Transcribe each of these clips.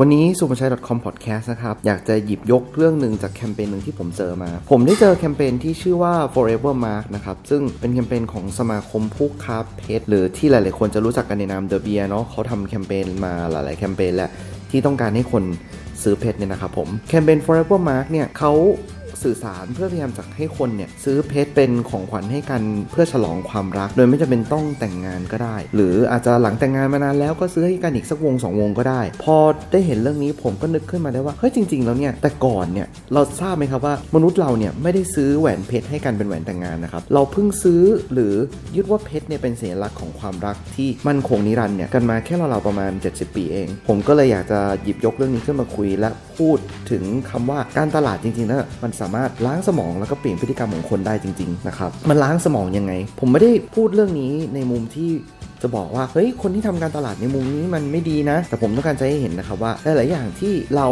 วันนี้ s u p e r c h a i .com podcast นะครับ อยากจะหยิบยกเรื่องหนึ่งจากแคมเปญหนึ่งที่ผมเจอมา ผมได้เจอแคมเปญที่ชื่อว่า forever mark นะครับ ซึ่งเป็นแคมเปญของสมาคมผู้ค้าเพชรหรือที่หลาย ๆ คนจะรู้จักกันในนาม The Beer เนาะเขาทำแคมเปญมาหลาย ๆ แคมเปญแหละที่ต้องการให้คนซื้อเพชรเนี่ยนะครับผม แคมเปญ forever mark เนี่ยเขา สื่อสารเพื่อพยายามจะให้คนเนี่ยซื้อเพชรเป็นของขวัญให้กันเพื่อฉลองความรัก โดยไม่จำเป็นต้องแต่งงานก็ได้ หรืออาจจะหลังแต่งงานมานานแล้วก็ซื้อให้กันอีกสักวงสองวงก็ได้ พอได้เห็นเรื่องนี้ผมก็นึกขึ้นมาได้ว่าเฮ้ยจริง ๆ แล้วเนี่ยแต่ก่อนเนี่ยเราทราบไหมครับว่ามนุษย์เราเนี่ยไม่ได้ซื้อแหวนเพชรให้กันเป็นแหวนแต่งงานนะครับเราเพิ่งซื้อหรือยึดว่าเพชรเนี่ยเป็นสัญลักษณ์ของความรักที่มั่นคงนิรันดร์เนี่ยกันมาแค่เราๆประมาณ 70 ปีเอง ผมก็เลยอยากจะหยิบยกเรื่องนี้ขึ้นมาคุยและพูดถึงคำว่าการตลาดจริงๆนะมันสามารถล้างสมองแล้วก็เปลี่ยนพฤติกรรมของคนได้จริงๆนะครับมันล้างสมองยังไง ผมไม่ได้พูดเรื่องนี้ในมุมที่ จะบอกว่าเฮ้ยคนที่ทำการตลาดในมุมนี้มันไม่ดีนะ แต่ผมต้องการจะให้เห็นนะครับว่าหลายๆอย่างที่เรา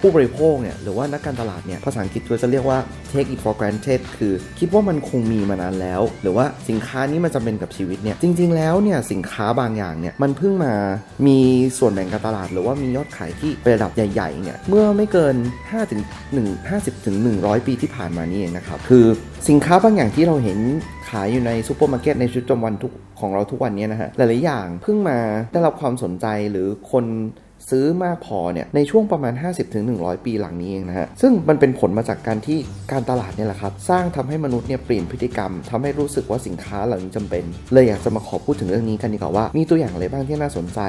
ผู้บริโภคเนี่ยหรือว่านักการตลาดเนี่ยภาษาอังกฤษตัวจะเรียกว่า take it for granted คือคิดว่ามันคงมีมานานแล้ว หรือว่าสินค้านี้มันจำเป็นกับชีวิตเนี่ยจริง ๆ แล้วเนี่ยสินค้าบางอย่างเนี่ยมันเพิ่งมามีส่วนแบ่งการตลาด หรือว่ามียอดขายที่ระดับใหญ่ๆเนี่ยเมื่อไม่เกิน5ถึง1 50ถึง100 ปีที่ผ่านมานี่เองนะครับคือสินค้าบางอย่างที่เราเห็นขายอยู่ในซูเปอร์มาร์เก็ตในชีวิตประจำวันทุก ของเราทุกวันนี้นะฮะหลายๆอย่างเพิ่งมาได้รับความสนใจหรือคน ซื้อมากพอเนี่ยในช่วงประมาณ 50-100 ปีหลังนี้เองนะฮะซึ่งมันเป็นผลมาจากการที่การตลาดเนี่ยแหละครับสร้างทำให้มนุษย์เนี่ยเปลี่ยนพฤติกรรมทำให้รู้สึกว่าสินค้าเหล่านี้จำเป็น เลยอยากจะมาขอพูดถึงเรื่องนี้กันดีกว่าว่ามีตัวอย่างอะไรบ้างที่น่าสนใจ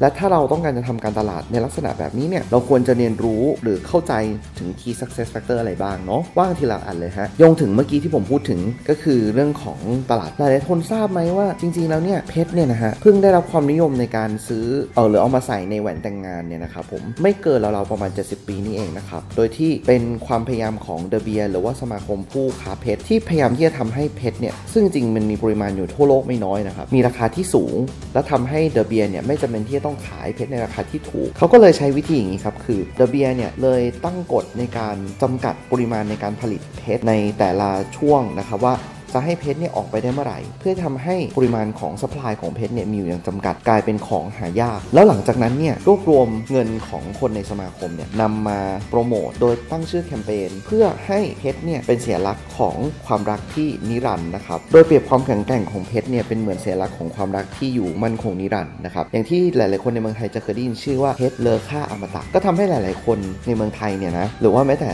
และถ้าเราต้องการจะทำการตลาดในลักษณะแบบนี้เนี่ยเราควรจะเรียนรู้หรือเข้าใจถึง key success factor อะไรบ้างเนาะว่างทีละอันเลยฮะยงถึงเมื่อกี้ที่ผมพูดถึงก็คือเรื่องของตลาดหลายๆคนทราบไหมว่าจริงๆแล้วเนี่ยเพชรเนี่ยนะฮะเพิ่งได้รับความนิยมในการซื้อเออหรือเอามาใส่ในแหวนแต่งงานเนี่ยนะครับผมไม่เกินเราๆประมาณ 70 ปีนี่เองนะครับ โดยที่เป็นความพยายามของเดอะเบียหรือว่าสมาคมผู้ค้าเพชรที่พยายามที่จะทำให้เพชรเนี่ยซึ่งจริงมันมีปริมาณอยู่ทั่วโลกไม่น้อยนะครับ มีราคาที่สูง และทำให้เดอะเบียเนี่ยไม่จำเป็นที่จะต้องขายเพชรในราคาที่ถูก เขาก็เลยใช้วิธีอย่างนี้ครับ คือเดอะเบียเนี่ยเลยตั้งกฎในการจำกัดปริมาณในการผลิตเพชรในแต่ละช่วงนะครับว่า จะให้เพชรเนี่ยออกไปได้เมื่อไหร่ เพื่อทำให้ปริมาณของสป라이ของเพชรเนี่ยมีอยู่อย่างจำกัดกลายเป็นของหายาก แล้วหลังจากนั้นเนี่ยรวบรวมเงินของคนในสมาคมเนี่ยนำมาโปรโมทโดยตั้งชื่อแคมเปญเพื่อให้เพชรเนี่ยเป็นเสียลักษณ์ของความรักที่นิรันด์นะครับโดยเปรียบความแข็งแกร่งของเพชรเนี่ยเป็นเหมือนเสียลักษณ์ของความรักที่อยู่มั่นคงนิรันด์นะครับอย่างที่หลาย ๆ คนในเมืองไทยจะเคยได้ยินชื่อว่าเพชรเลอค่าอมตะก็ทำให้หลาย ๆ คนในเมืองไทยเนี่ยนะหรือว่าแม้แต่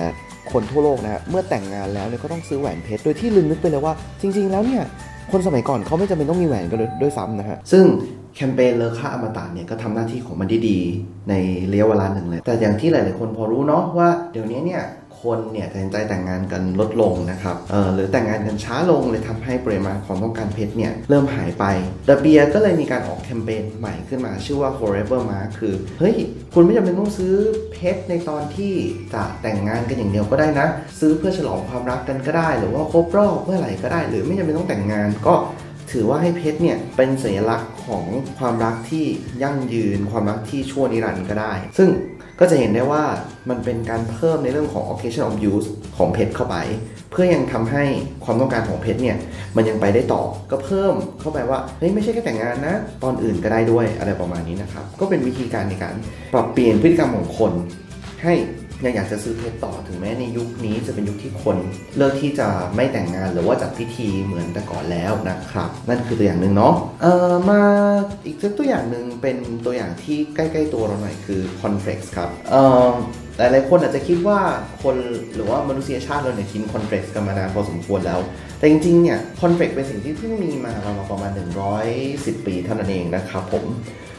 คนทั่วโลกนะฮะเมื่อแต่งงานแล้วเนี่ยก็ต้องซื้อแหวนเพชรโดยที่ลืมนึกไปเลยว่า จริง ๆ แล้วเนี่ยคนสมัยก่อนเขาไม่จำเป็นต้องมีแหวนกันเลยด้วยซ้ำนะฮะซึ่งแคมเปญเลอค่าอมตะเนี่ยก็ทำหน้าที่ของมันดีๆในระยะเวลาหนึ่งเลย แต่อย่างที่หลาย ๆ คนพอรู้เนาะว่าเดี๋ยวนี้เนี่ย คนเนี่ยตัดสินใจแต่งงานกันลดลงนะครับเออหรือแต่งงานกันช้าลงเลยทำให้ปริมาณความต้องการเพชรเนี่ยเริ่มหายไปเดเบียก็เลยมีการออกแคมเปญใหม่ขึ้นมาชื่อว่า forever mark คือเฮ้ยคุณไม่จำเป็นต้องซื้อเพชรในตอนที่จะแต่งงานกันอย่างเดียวก็ได้นะ ซื้อเพื่อฉลองความรักกันก็ได้ หรือว่าครบรอบเมื่อไหร่ก็ได้ หรือไม่จำเป็นต้องแต่งงานก็ ถือว่าให้เพชรเนี่ยเป็นสัญลักษณ์ของความรักที่ยั่งยืน ความรักที่ชั่วนิรันดร์ก็ได้ ซึ่งก็จะเห็นได้ว่ามันเป็นการเพิ่มในเรื่องของ occasion of use ของเพชรเข้าไป เพื่อยังทำให้ความต้องการของเพชรเนี่ยมันยังไปได้ต่อก็เพิ่มเข้าไปว่าเฮ้ยไม่ใช่แค่แต่งงานนะ ตอนอื่นก็ได้ด้วยอะไรประมาณนี้นะครับก็เป็นวิธีการในการปรับเปลี่ยนพฤติกรรมของคนให้ ยังอยากจะซื้อเพชรต่อถึงแม้ในยุคนี้จะเป็นยุคที่คน เลือกที่จะไม่แต่งงานหรือว่าจัดพิธีเหมือนแต่ก่อนแล้วนะครับ นั่นคือตัวอย่างหนึ่งเนาะเอ่อมาอีกสักตัวอย่างหนึ่งเป็นตัวอย่างที่ใกล้ ๆ ตัวเราหน่อยคือ c o n f l e x ครับเอ่อหลายๆคนอาจจะคิดว่าคนหรือว่ามนุษยชาติเราเนี่ยกินคอนเฟล็กซ์กันมานานพอสมควรแล้ว แต่จริงๆเนี่ย cornflakes เป็นสิ่งที่เพิ่งมีมาประมาณ 110 ปีเท่านั้นเองนะครับผม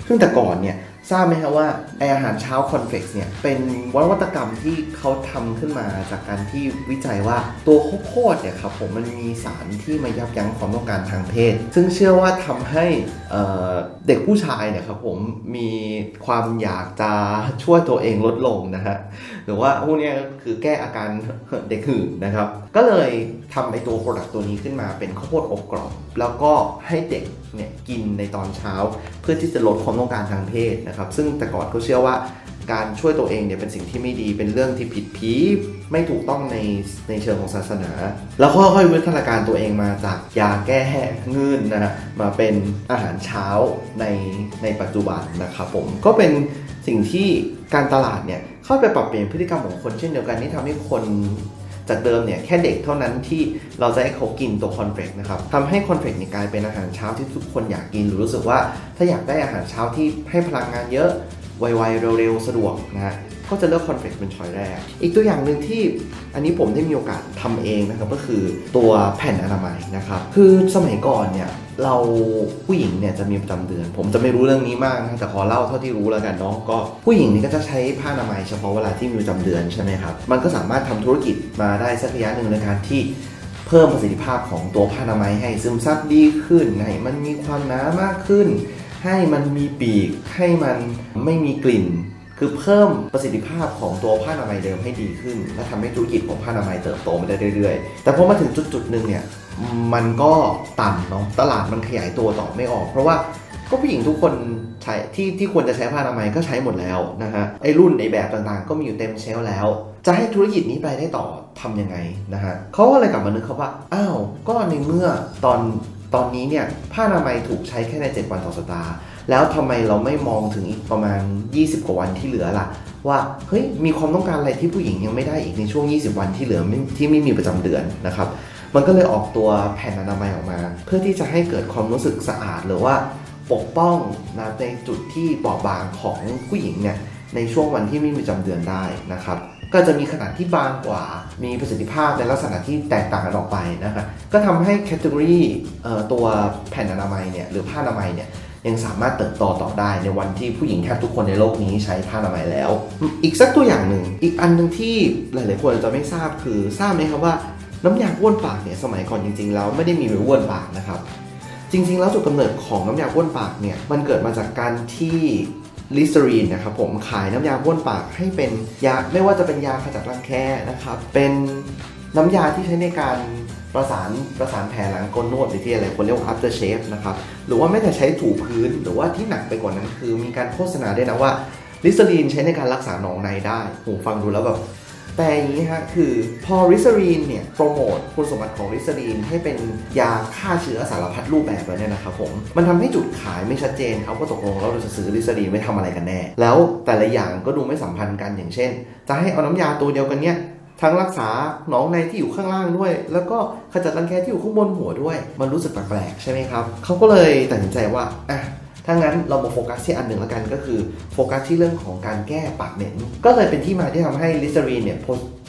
ซึ่งแต่ก่อนเนี่ย ทราบไหมครับว่าไออาหารเช้า cornflakes เนี่ย เป็นนวัตกรรมที่เขาทำขึ้นมาจากการที่วิจัยว่าตัวข้าวโพดเนี่ยครับผมมันมีสารที่มายับยั้งความต้องการทางเพศ ซึ่งเชื่อว่าทำให้เด็กผู้ชายเนี่ยครับผมมีความอยากจะช่วยตัวเองลดลงนะฮะหรือว่าพวกนี้คือแก้อาการเด็กหื่นนะครับ ก็เลย ทำไอตัวโปรดักต์ตัวนี้ขึ้นมาเป็นข้าวโพดอบกรอบ แล้วก็ให้เด็กเนี่ยกินในตอนเช้า เพื่อที่จะลดความต้องการทางเพศนะครับ ซึ่งแต่ก่อนเขาเชื่อว่าการช่วยตัวเองเนี่ยเป็นสิ่งที่ไม่ดีเป็นเรื่องที่ผิดผีไม่ถูกต้องในในเชิงของศาสนา แล้วก็ค่อยวิวัฒนาการตัวเองมาจากยาแก้เงื่นนะฮะมาเป็นอาหารเช้าในในปัจจุบันนะครับผมก็เป็นสิ่งที่การตลาดเนี่ยเข้าไปปรับเปลี่ยนพฤติกรรมของคนเช่นเดียวกันที่ทำให้คน จากเดิมเนี่ยแค่เด็กเท่านั้นที่เราจะให้เขากินตัว cornflakes นะครับทำให้ cornflakes เนี่ยกลายเป็นอาหารเช้าที่ทุกคนอยากกินหรือรู้สึกว่าถ้าอยากได้อาหารเช้าที่ให้พลังงานเยอะไวๆเร็วๆสะดวกนะฮะก็จะเลือก cornflakes เป็น choice แรก อีกตัวอย่างหนึ่งที่อันนี้ผมได้มีโอกาสทำเองนะครับก็คือตัวแผ่นอนามัยนะครับคือสมัยก่อนเนี่ย เราผู้หญิงเนี่ยจะมีประจำเดือน ผมจะไม่รู้เรื่องนี้มากนะแต่ขอเล่าเท่าที่รู้แล้วกันเนาะก็ผู้หญิงนี่ก็จะใช้ผ้าอนามัยเฉพาะเวลาที่มีประจำเดือนใช่ไหมครับมันก็สามารถทำธุรกิจมาได้สักระยะหนึ่งในการที่เพิ่มประสิทธิภาพของตัวผ้าอนามัยให้ซึมซับดีขึ้นให้มันมีความหนามากขึ้น ให้มันมีปีก ให้มันไม่มีกลิ่น คือเพิ่มประสิทธิภาพของตัวผ้าอนามัยเดิมให้ดีขึ้น และทำให้ธุรกิจของผ้าอนามัยเติบโตมาได้เรื่อยๆ แต่พอมาถึงจุดจุดๆหนึ่งเนี่ยมันก็ตันเนาะตลาดมันขยายตัวต่อไม่ออก เพราะว่าก็ผู้หญิงทุกคนใช้ที่ที่ควรจะใช้ผ้าอนามัยก็ใช้หมดแล้วนะฮะไอ้รุ่นไอ้แบบต่างๆ ก็มีอยู่เต็มเชลแล้ว จะให้ธุรกิจนี้ไปได้ต่อทำยังไงนะฮะเขาก็เลยกลับมานึกเขาว่าอ้าวก็ในเมื่อตอนตอนนี้เนี่ยผ้าอนามัยถูกใช้แค่ใน 7 วันต่อสัปดาห์ แล้วทำไมเราไม่มองถึงอีกประมาณ 20 กว่าวันที่เหลือล่ะ ว่าเฮ้ยมีความต้องการอะไรที่ผู้หญิงยังไม่ได้อีกในช่วง 20 วันที่เหลือที่ไม่มีประจำเดือนนะครับ มันก็เลยออกตัวแผ่นอนามัยออกมา เพื่อที่จะให้เกิดความรู้สึกสะอาดหรือว่าปกป้องนะในจุดที่บอบบางของผู้หญิงเนี่ยในช่วงวันที่ไม่มีประจำเดือนได้นะครับก็จะมีขนาดที่บางกว่า มีประสิทธิภาพในลักษณะที่แตกต่างกันออกไปนะครับ ก็ทำให้แคตตาล็อตัวแผ่นอนามัยเนี่ยหรือผ้าอนามัยเนี่ย ยังสามารถเติบโตต่อได้ในวันที่ผู้หญิงแทบทุกคนในโลกนี้ใช้ผ้าอนามัยแล้ว อีกสักตัวอย่างหนึ่ง อีกอันหนึ่งที่หลาย ๆ คนจะไม่ทราบคือทราบไหมครับว่าน้ำยาบ้วนปากเนี่ยสมัยก่อนจริง ๆ แล้วไม่ได้มีไว้บ้วนปากนะครับ จริง ๆ แล้วจุดกำเนิดของน้ำยาบ้วนปากเนี่ยมันเกิดมาจากการที่ลิสเตอรีนนะครับผมขายน้ำยาบ้วนปากให้เป็นยาไม่ว่าจะเป็นยาขจัดรังแคนะครับเป็นน้ำยาที่ใช้ในการ ประสานประสานแผลหลังก้นนวดหรือที่อะไรคนเรียกว่า after shave นะครับหรือว่าไม่แต่ใช้ถูพื้นหรือว่าที่หนักไปกว่านั้นคือมีการโฆษณาด้วยนะว่าลิสเตอรีนใช้ในการรักษาหนองในได้โหฟังดูแล้วแบบแต่อย่างนี้ฮะคือพอลิสเตอรีนเนี่ยโปรโมทคุณสมบัติของลิสเตอรีนให้เป็นยาฆ่าเชื้อสารพัดรูปแบบแล้วเนี่ยนะครับผมมันทำให้จุดขายไม่ชัดเจนเอาก็ตกลงแล้วเราจะซื้อลิสเตอรีนไปทำอะไรกันแน่ แล้วแต่ละอย่างก็ดูไม่สัมพันธ์กันอย่างเช่น จะให้เอาน้ำยาตัวเดียวกันเนี่ย ทั้งรักษาหนองในที่อยู่ข้างล่างด้วย แล้วก็ขจัดรังแคที่อยู่ข้างบนหัวด้วย มันรู้สึกแปลกๆใช่ไหมครับเขาก็เลยตัดสินใจว่าอะถ้างั้นเรามาโฟกัสที่อันหนึ่งแล้วกันก็คือโฟกัสที่เรื่องของการแก้ปากเหม็นก็เลยเป็นที่มาที่ทำให้ลิสเตอรีนเนี่ย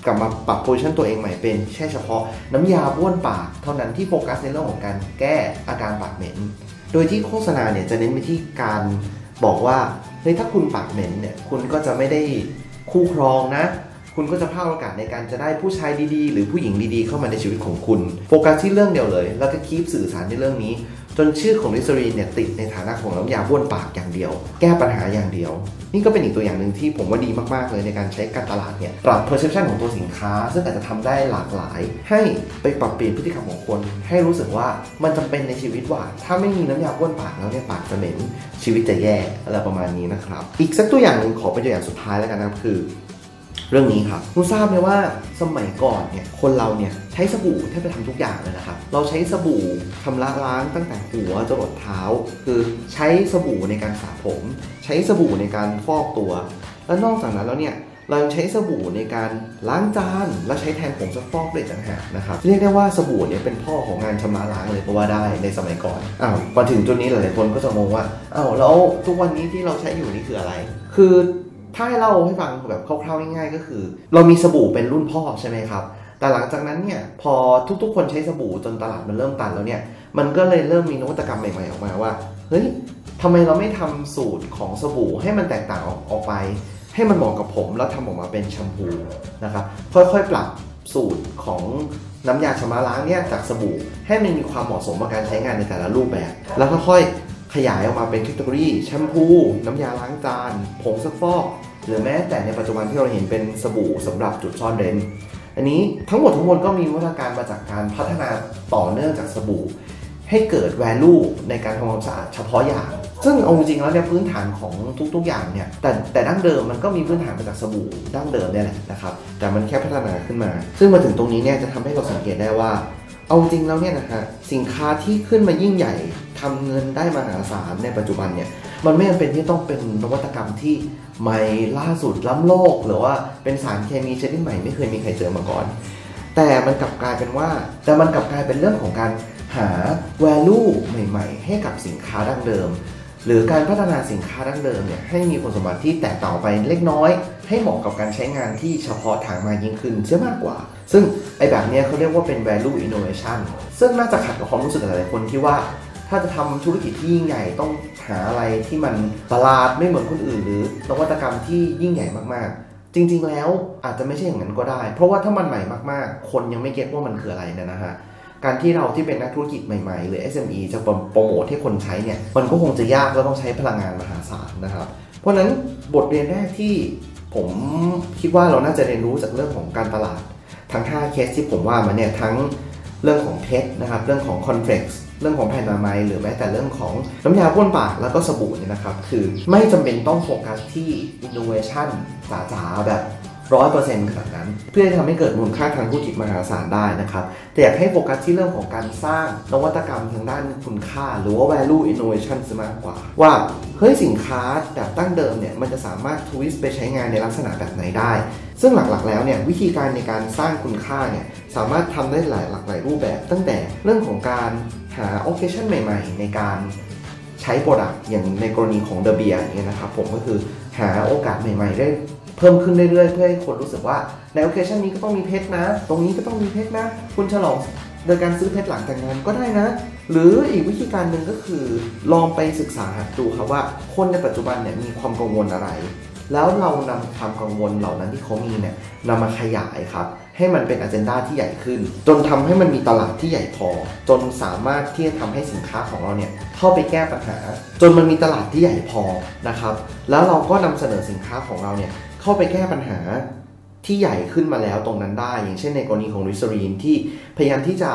กลับมาปรับ position ตัวเองใหม่เป็นแค่เฉพาะน้ำยาบ้วนปาก เท่านั้นที่โฟกัสในเรื่องของการแก้อาการปากเหม็น โดยที่โฆษณาเนี่ยจะเน้นไปที่การบอกว่าเฮ้ยถ้าคุณปากเหม็นเนี่ยคุณก็จะไม่ได้คู่ครองนะ คุณก็จะพลาดโอกาสในการจะได้ผู้ชายดีๆ หรือผู้หญิงดีๆ เข้ามาในชีวิตของคุณ โฟกัสที่เรื่องเดียวเลย แล้วก็ keep สื่อสารในเรื่องนี้ จนชื่อของลิสเตอรีนเนี่ยติดในฐานะของน้ำยาบ้วนปากอย่างเดียว แก้ปัญหาอย่างเดียว นี่ก็เป็นอีกตัวอย่างหนึ่งที่ผมว่าดีมากๆเลยในการใช้การตลาดเนี่ยปรับ perception ของตัวสินค้า ซึ่งอาจจะทำได้หลากหลาย ให้ไปปรับเปลี่ยนพฤติกรรมของคนให้รู้สึกว่ามันจำเป็นในชีวิตว่า ถ้าไม่มีน้ำยาบ้วนปากแล้วเนี่ยปากจะเหม็นชีวิตจะแย่อะไรประมาณนี้นะครับอีกสักตัวอย่างหนึ่งขอเป็นตัวอย่างสุดท้ายแล้วกันนะครับคือ เรื่องนี้ครับคุณทราบไหมว่าสมัยก่อนเนี่ยคนเราเนี่ยใช้สบู่แทบจะทำทุกอย่างเลยนะครับ เราใช้สบู่ชำระล้างตั้งแต่หัวจรดเท้า คือใช้สบู่ในการสระผม ใช้สบู่ในการฟอกตัว และนอกจากนั้นแล้วเนี่ยเรายังใช้สบู่ในการล้างจานและใช้แทนผงซักฟอกด้วยต่างหากนะครับเรียกได้ว่าสบู่เนี่ยเป็นพ่อของงานชำระล้างเลยก็ว่าได้ในสมัยก่อนอ้าวมาถึงจุดนี้หลายๆคนก็จะงงว่าอ้าวแล้วทุกวันนี้ที่เราใช้อยู่นี่คืออะไร คือ ถ้าให้เล่าให้ฟังแบบคร่าวๆง่ายๆก็คือ เรามีสบู่เป็นรุ่นพ่อใช่ไหมครับ แต่หลังจากนั้นเนี่ยพอทุกๆ คนใช้สบู่จนตลาดมันเริ่มตันแล้วเนี่ย มันก็เลยเริ่มมีนวัตกรรมใหม่ๆออกมาว่า เฮ้ยทำไมเราไม่ทำสูตรของสบู่ให้มันแตกต่างออกออกไป ให้มันเหมาะกับผมแล้วทำออกมาเป็นแชมพูนะครับ ค่อยๆปรับสูตรของน้ำยาชำระล้างเนี่ยจากสบู่ให้มันมีความเหมาะสมกับการใช้งานในแต่ละรูปแบบ แล้วค่อยๆขยายออกมาเป็นแคตตาล็อแชมพู น้ำยาล้างจาน ผงซักฟอก หรือแม้แต่ในปัจจุบันที่เราเห็นเป็นสบู่สำหรับจุดซ่อนเร้น อันนี้ทั้งหมดทั้งมวลก็มีวัฒนาการมาจากการพัฒนาต่อเนื่องจากสบู่ ให้เกิด value ในการทำความสะอาดเฉพาะอย่าง ซึ่งเอาจริงแล้วเนี่ยพื้นฐานของทุกๆอย่างเนี่ยแต่แต่ดั้งเดิมมันก็มีพื้นฐานมาจากสบู่ดั้งเดิมเนี่ยแหละนะครับแต่มันแค่พัฒนาขึ้นมา ซึ่งมาถึงตรงนี้เนี่ยจะทำให้เราสังเกตได้ว่า เอาจริงแล้วเนี่ยนะฮะสินค้าที่ขึ้นมายิ่งใหญ่ทำเงินได้มหาศาลในปัจจุบันเนี่ย มันไม่จำเป็นที่ต้องเป็นนวัตกรรมที่ใหม่ล่าสุดล้ำโลก หรือว่าเป็นสารเคมีชนิดใหม่ไม่เคยมีใครเจอมาก่อน แต่มันกลับกลายเป็นว่า แต่มันกลับกลายเป็นเรื่องของการหา value ใหม่ ๆ ให้กับสินค้าดั้งเดิม หรือการพัฒนาสินค้าดั้งเดิมเนี่ยให้มีคุณสมบัติที่แตกต่างไปเล็กน้อย ให้เหมาะกับการใช้งานที่เฉพาะทางมากยิ่งขึ้นเสียมากกว่า ซึ่งไอ้แบบนี้เขาเรียกว่าเป็น value innovation ซึ่งน่าจะขัดกับความรู้สึกหลายๆคนที่ว่าถ้าจะทำธุรกิจที่ยิ่งใหญ่ต้อง หาอะไรที่มันประหลาดไม่เหมือนคนอื่น หรือนวัตกรรมที่ยิ่งใหญ่มากๆ จริง ๆ แล้วอาจจะไม่ใช่อย่างนั้นก็ได้ เพราะว่าถ้ามันใหม่มากๆ คนยังไม่เก็ตว่ามันคืออะไรเนยนะฮะการที่เราที่เป็นนักธุรกิจใหม่ๆ หรือ SME จะโปรโมทให้คนใช้เนี่ยมันก็คงจะยากและต้องใช้พลังงานมหาศาลนะครับเพราะฉะนั้นบทเรียนแรกที่ผมคิดว่าเราน่าจะเรียนรู้จากเรื่องของการตลาด ทั้ง 5 เคสที่ผมว่ามาเนี่ยทั้งเรื่องของเพชรนะครับเรื่องของคอร์นเฟลกส์ เรื่องของแผ่นอนามัยหรือแม้แต่เรื่องของน้ำยาพ่นปากแล้วก็สบู่เนี่ยนะครับ คือไม่จำเป็นต้องโฟกัสที่อินโนเวชันจ๋าๆแบบ ร้อยเปอร์เซ็นต์ขนาดนั้น เพื่อจะทำให้เกิดมูลค่าทางธุรกิจมหาศาลได้นะครับ แต่อยากให้โฟกัสที่เรื่องของการสร้างนวัตกรรมทางด้านคุณค่า หรือว่า value innovation ซะมากกว่า ว่า เฮ้ยสินค้าแบบตั้งเดิมเนี่ย มันจะสามารถทวิสต์ไปใช้งานในลักษณะแบบไหนได้ ซึ่งหลักๆ แล้วเนี่ยวิธีการในการสร้างคุณค่าเนี่ยสามารถทำได้หลายหลากหลายรูปแบบ ตั้งแต่เรื่องของการหา occasion ใหม่ ๆ ในการใช้ product อย่างในกรณีของเดอะเบียร์เนี่ยนะครับผมก็คือหาโอกาสใหม่ ๆ ได้ เพิ่มขึ้นเรื่อยๆ เพื่อให้คนรู้สึกว่าใน occasion นี้ก็ต้องมีเพชรนะ ตรงนี้ก็ต้องมีเพชรนะ คุณฉลองโดยการซื้อเพชรหลังแต่งงานก็ได้นะ หรืออีกวิธีการหนึ่งก็คือ ลองไปศึกษาดูครับว่าคนในปัจจุบันเนี่ยมีความกังวลอะไร แล้วเรานำความกังวลเหล่านั้นที่เขามีเนี่ยนำมาขยายครับให้มันเป็นอ g e n d a ที่ใหญ่ขึ้น จนทำให้มันมีตลาดที่ใหญ่พอ จนสามารถที่จะทำให้สินค้าของเราเนี่ยเข้าไปแก้ปัญหา จนมันมีตลาดที่ใหญ่พอนะครับแล้วเราก็นำเสนอสินค้าของเราเนี่ย เข้าไปแก้ปัญหาที่ใหญ่ขึ้นมาแล้วตรงนั้นได้ อย่างเช่นในกรณีของริสรีนที่พยายามที่จะ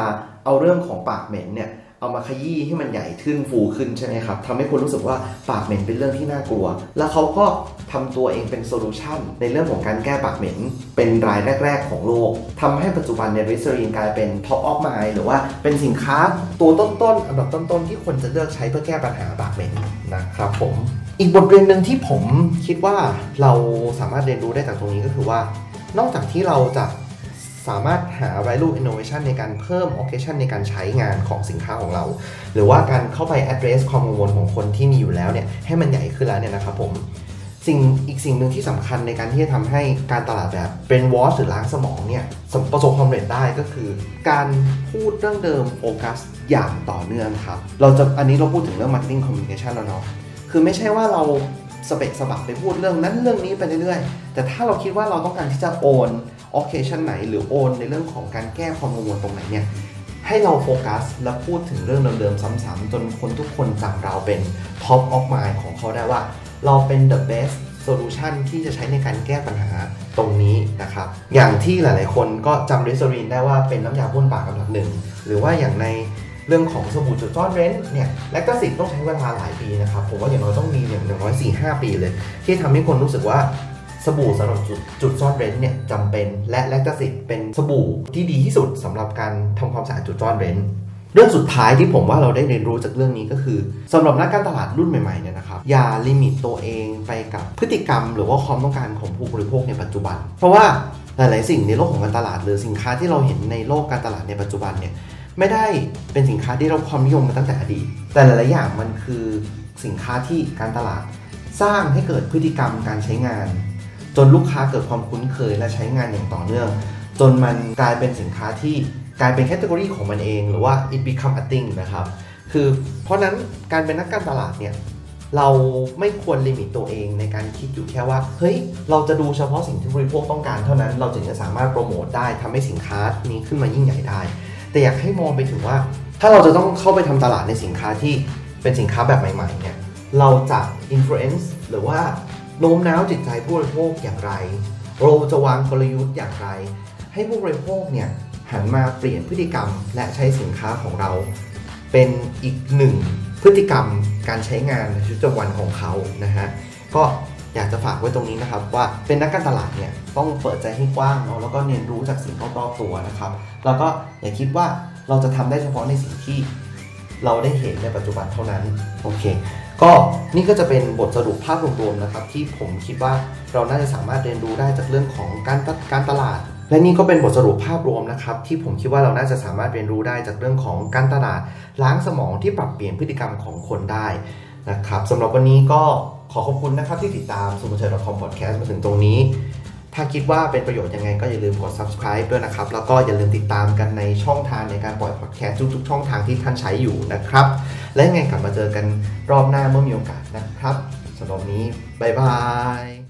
เอาเรื่องของปากเหม็นเนี่ยเอามาขยี้ให้มันใหญ่ขึ้นฟูขึ้นใช่ไหมครับทำให้คนรู้สึกว่าปากเหม็นเป็นเรื่องที่น่ากลัว แล้วเขาก็ทำตัวเองเป็น solution ในเรื่องของการแก้ปากเหม็นเป็นรายแรก ๆ ของโลกทำให้ปัจจุบันลิสเตอรีนกลายเป็น top of mind หรือว่าเป็นสินค้าตัวต้นๆอันดับต้นๆที่คนจะเลือกใช้เพื่อแก้ปัญหาปากเหม็นนะครับผม อีกบทเรียนหนึ่งที่ผมคิดว่าเราสามารถเรียนรู้ได้จากตรงนี้ก็คือว่า นอกจากที่เราจะสามารถหา value innovation ในการเพิ่ม occasion ในการใช้งานของสินค้าของเรา หรือว่าการเข้าไป address ความกังวลของคนที่มีอยู่แล้วเนี่ยให้มันใหญ่ขึ้นแล้วเนี่ยนะครับผมสิ่งอีกสิ่งหนึ่งที่สำคัญในการที่จะทำให้การตลาดแบบเป็นวอชหรือล้างสมองเนี่ยประสบความสำเร็จได้ก็คือ การพูดเรื่องเดิมโฟกัสอย่างต่อเนื่องครับ เราจะอันนี้เราพูดถึงเรื่อง marketing communication แล้วเนาะ คือไม่ใช่ว่าเราสเปกสบักไปพูดเรื่องนั้นเรื่องนี้ไปเรื่อยๆ แต่ถ้าเราคิดว่าเราต้องการที่จะโอน occasion ไหน หรือโอนในเรื่องของการแก้ความกังวลตรงไหนเนี่ยให้เราโฟกัสและพูดถึงเรื่องเดิมๆ ซ้ำๆ จนคนทุกคนจำเราเป็น top of mind ของเขาได้ว่า เราเป็น the best solution ที่จะใช้ในการแก้ปัญหาตรงนี้นะครับ อย่างที่หลายๆ คนก็จำริสรีนได้ว่าเป็นน้ำยาพ่นปากอันดับหนึ่ง หรือว่าอย่างใน เรื่องของสบู่จุดซ่อนเร้นเนี่ยและก็สิทธิ์ต้องใช้เวลาหลายปีนะครับผมว่าอย่างน้อยต้องมีอย่างน้อยสี่ห้าปีเลย ที่ทำให้คนรู้สึกว่าสบู่สำหรับจุดจุดซ่อนเร้นเนี่ยจำเป็นและแลคตาซิตเป็นสบู่ที่ดีที่สุดสำหรับการทำความสะอาดจุดซ่อนเร้นเรื่องสุดท้ายที่ผมว่าเราได้เรียนรู้จากเรื่องนี้ก็คือสำหรับนักการตลาดรุ่นใหม่ๆเนี่ยนะครับอย่าลิมิตตัวเองไปกับพฤติกรรม หรือว่าความต้องการของผู้บริโภคในปัจจุบัน เพราะว่าหลายๆสิ่งในโลกของการตลาด หรือสินค้าที่เราเห็นในโลกการตลาดในปัจจุบันเนี่ย ไม่ได้เป็นสินค้าที่เราความนิยมมาตั้งแต่อดีต แต่หลายๆอย่างมันคือสินค้าที่การตลาด สร้างให้เกิดพฤติกรรมการใช้งาน จนลูกค้าเกิดความคุ้นเคยและใช้งานอย่างต่อเนื่อง จนมันกลายเป็นสินค้าที่กลายเป็น category ของมันเองหรือว่า it become a thing นะครับ คือเพราะนั้นการเป็นนักการตลาดเนี่ยเราไม่ควร limit ตัวเองในการคิดอยู่แค่ว่า เฮ้ย เราจะดูเฉพาะสิ่งที่บริโภคต้องการเท่านั้น เราถึงจะสามารถโปรโมทได้ทำให้สินค้านี้ขึ้นมายิ่งใหญ่ได้ แต่อยากให้มองไปถึงว่า ถ้าเราจะต้องเข้าไปทำตลาดในสินค้าที่เป็นสินค้าแบบใหม่ๆเนี่ยเราจะ influence หรือว่าโน้มน้าวจิตใจผู้บริโภคอย่างไร เราจะวางกลยุทธ์อย่างไร ให้ผู้บริโภคเนี่ยหันมาเปลี่ยนพฤติกรรม และใช้สินค้าของเรา เป็นอีกหนึ่งพฤติกรรมการใช้งานในชีวิตประจำวันของเขานะฮะก็ อยากจะฝากไว้ตรงนี้นะครับว่าเป็นนักการตลาดเนี่ยต้องเปิดใจให้กว้างเนาะแล้วก็เรียนรู้จากสิ่งรอบๆตัวนะครับแล้วก็อย่าคิดว่าเราจะทำได้เฉพาะในสิ่งที่เราได้เห็นในปัจจุบันเท่านั้นโอเค ก็นี่ก็จะเป็นบทสรุปภาพรวมๆนะครับ ที่ผมคิดว่าเราน่าจะสามารถเรียนรู้ได้จากเรื่องของการการตลาด และนี่ก็เป็นบทสรุปภาพรวมนะครับ ที่ผมคิดว่าเราน่าจะสามารถเรียนรู้ได้จากเรื่องของการตลาด ล้างสมองที่ปรับเปลี่ยนพฤติกรรมของคนได้นะครับสำหรับวันนี้ก็ ขอขอบคุณนะครับที่ติดตามสมุทรชัย .com podcast มาถึงตรงนี้ ถ้าคิดว่าเป็นประโยชน์ยังไงก็อย่าลืมกด subscribe ด้วยนะครับ แล้วก็อย่าลืมติดตามกันในช่องทางในการปล่อย podcast ทุกๆ ช่องทางที่ท่านใช้อยู่นะครับ และยังไงกลับมาเจอกันรอบหน้าเมื่อมีโอกาสนะครับสำหรับนนี้บ๊ายบาย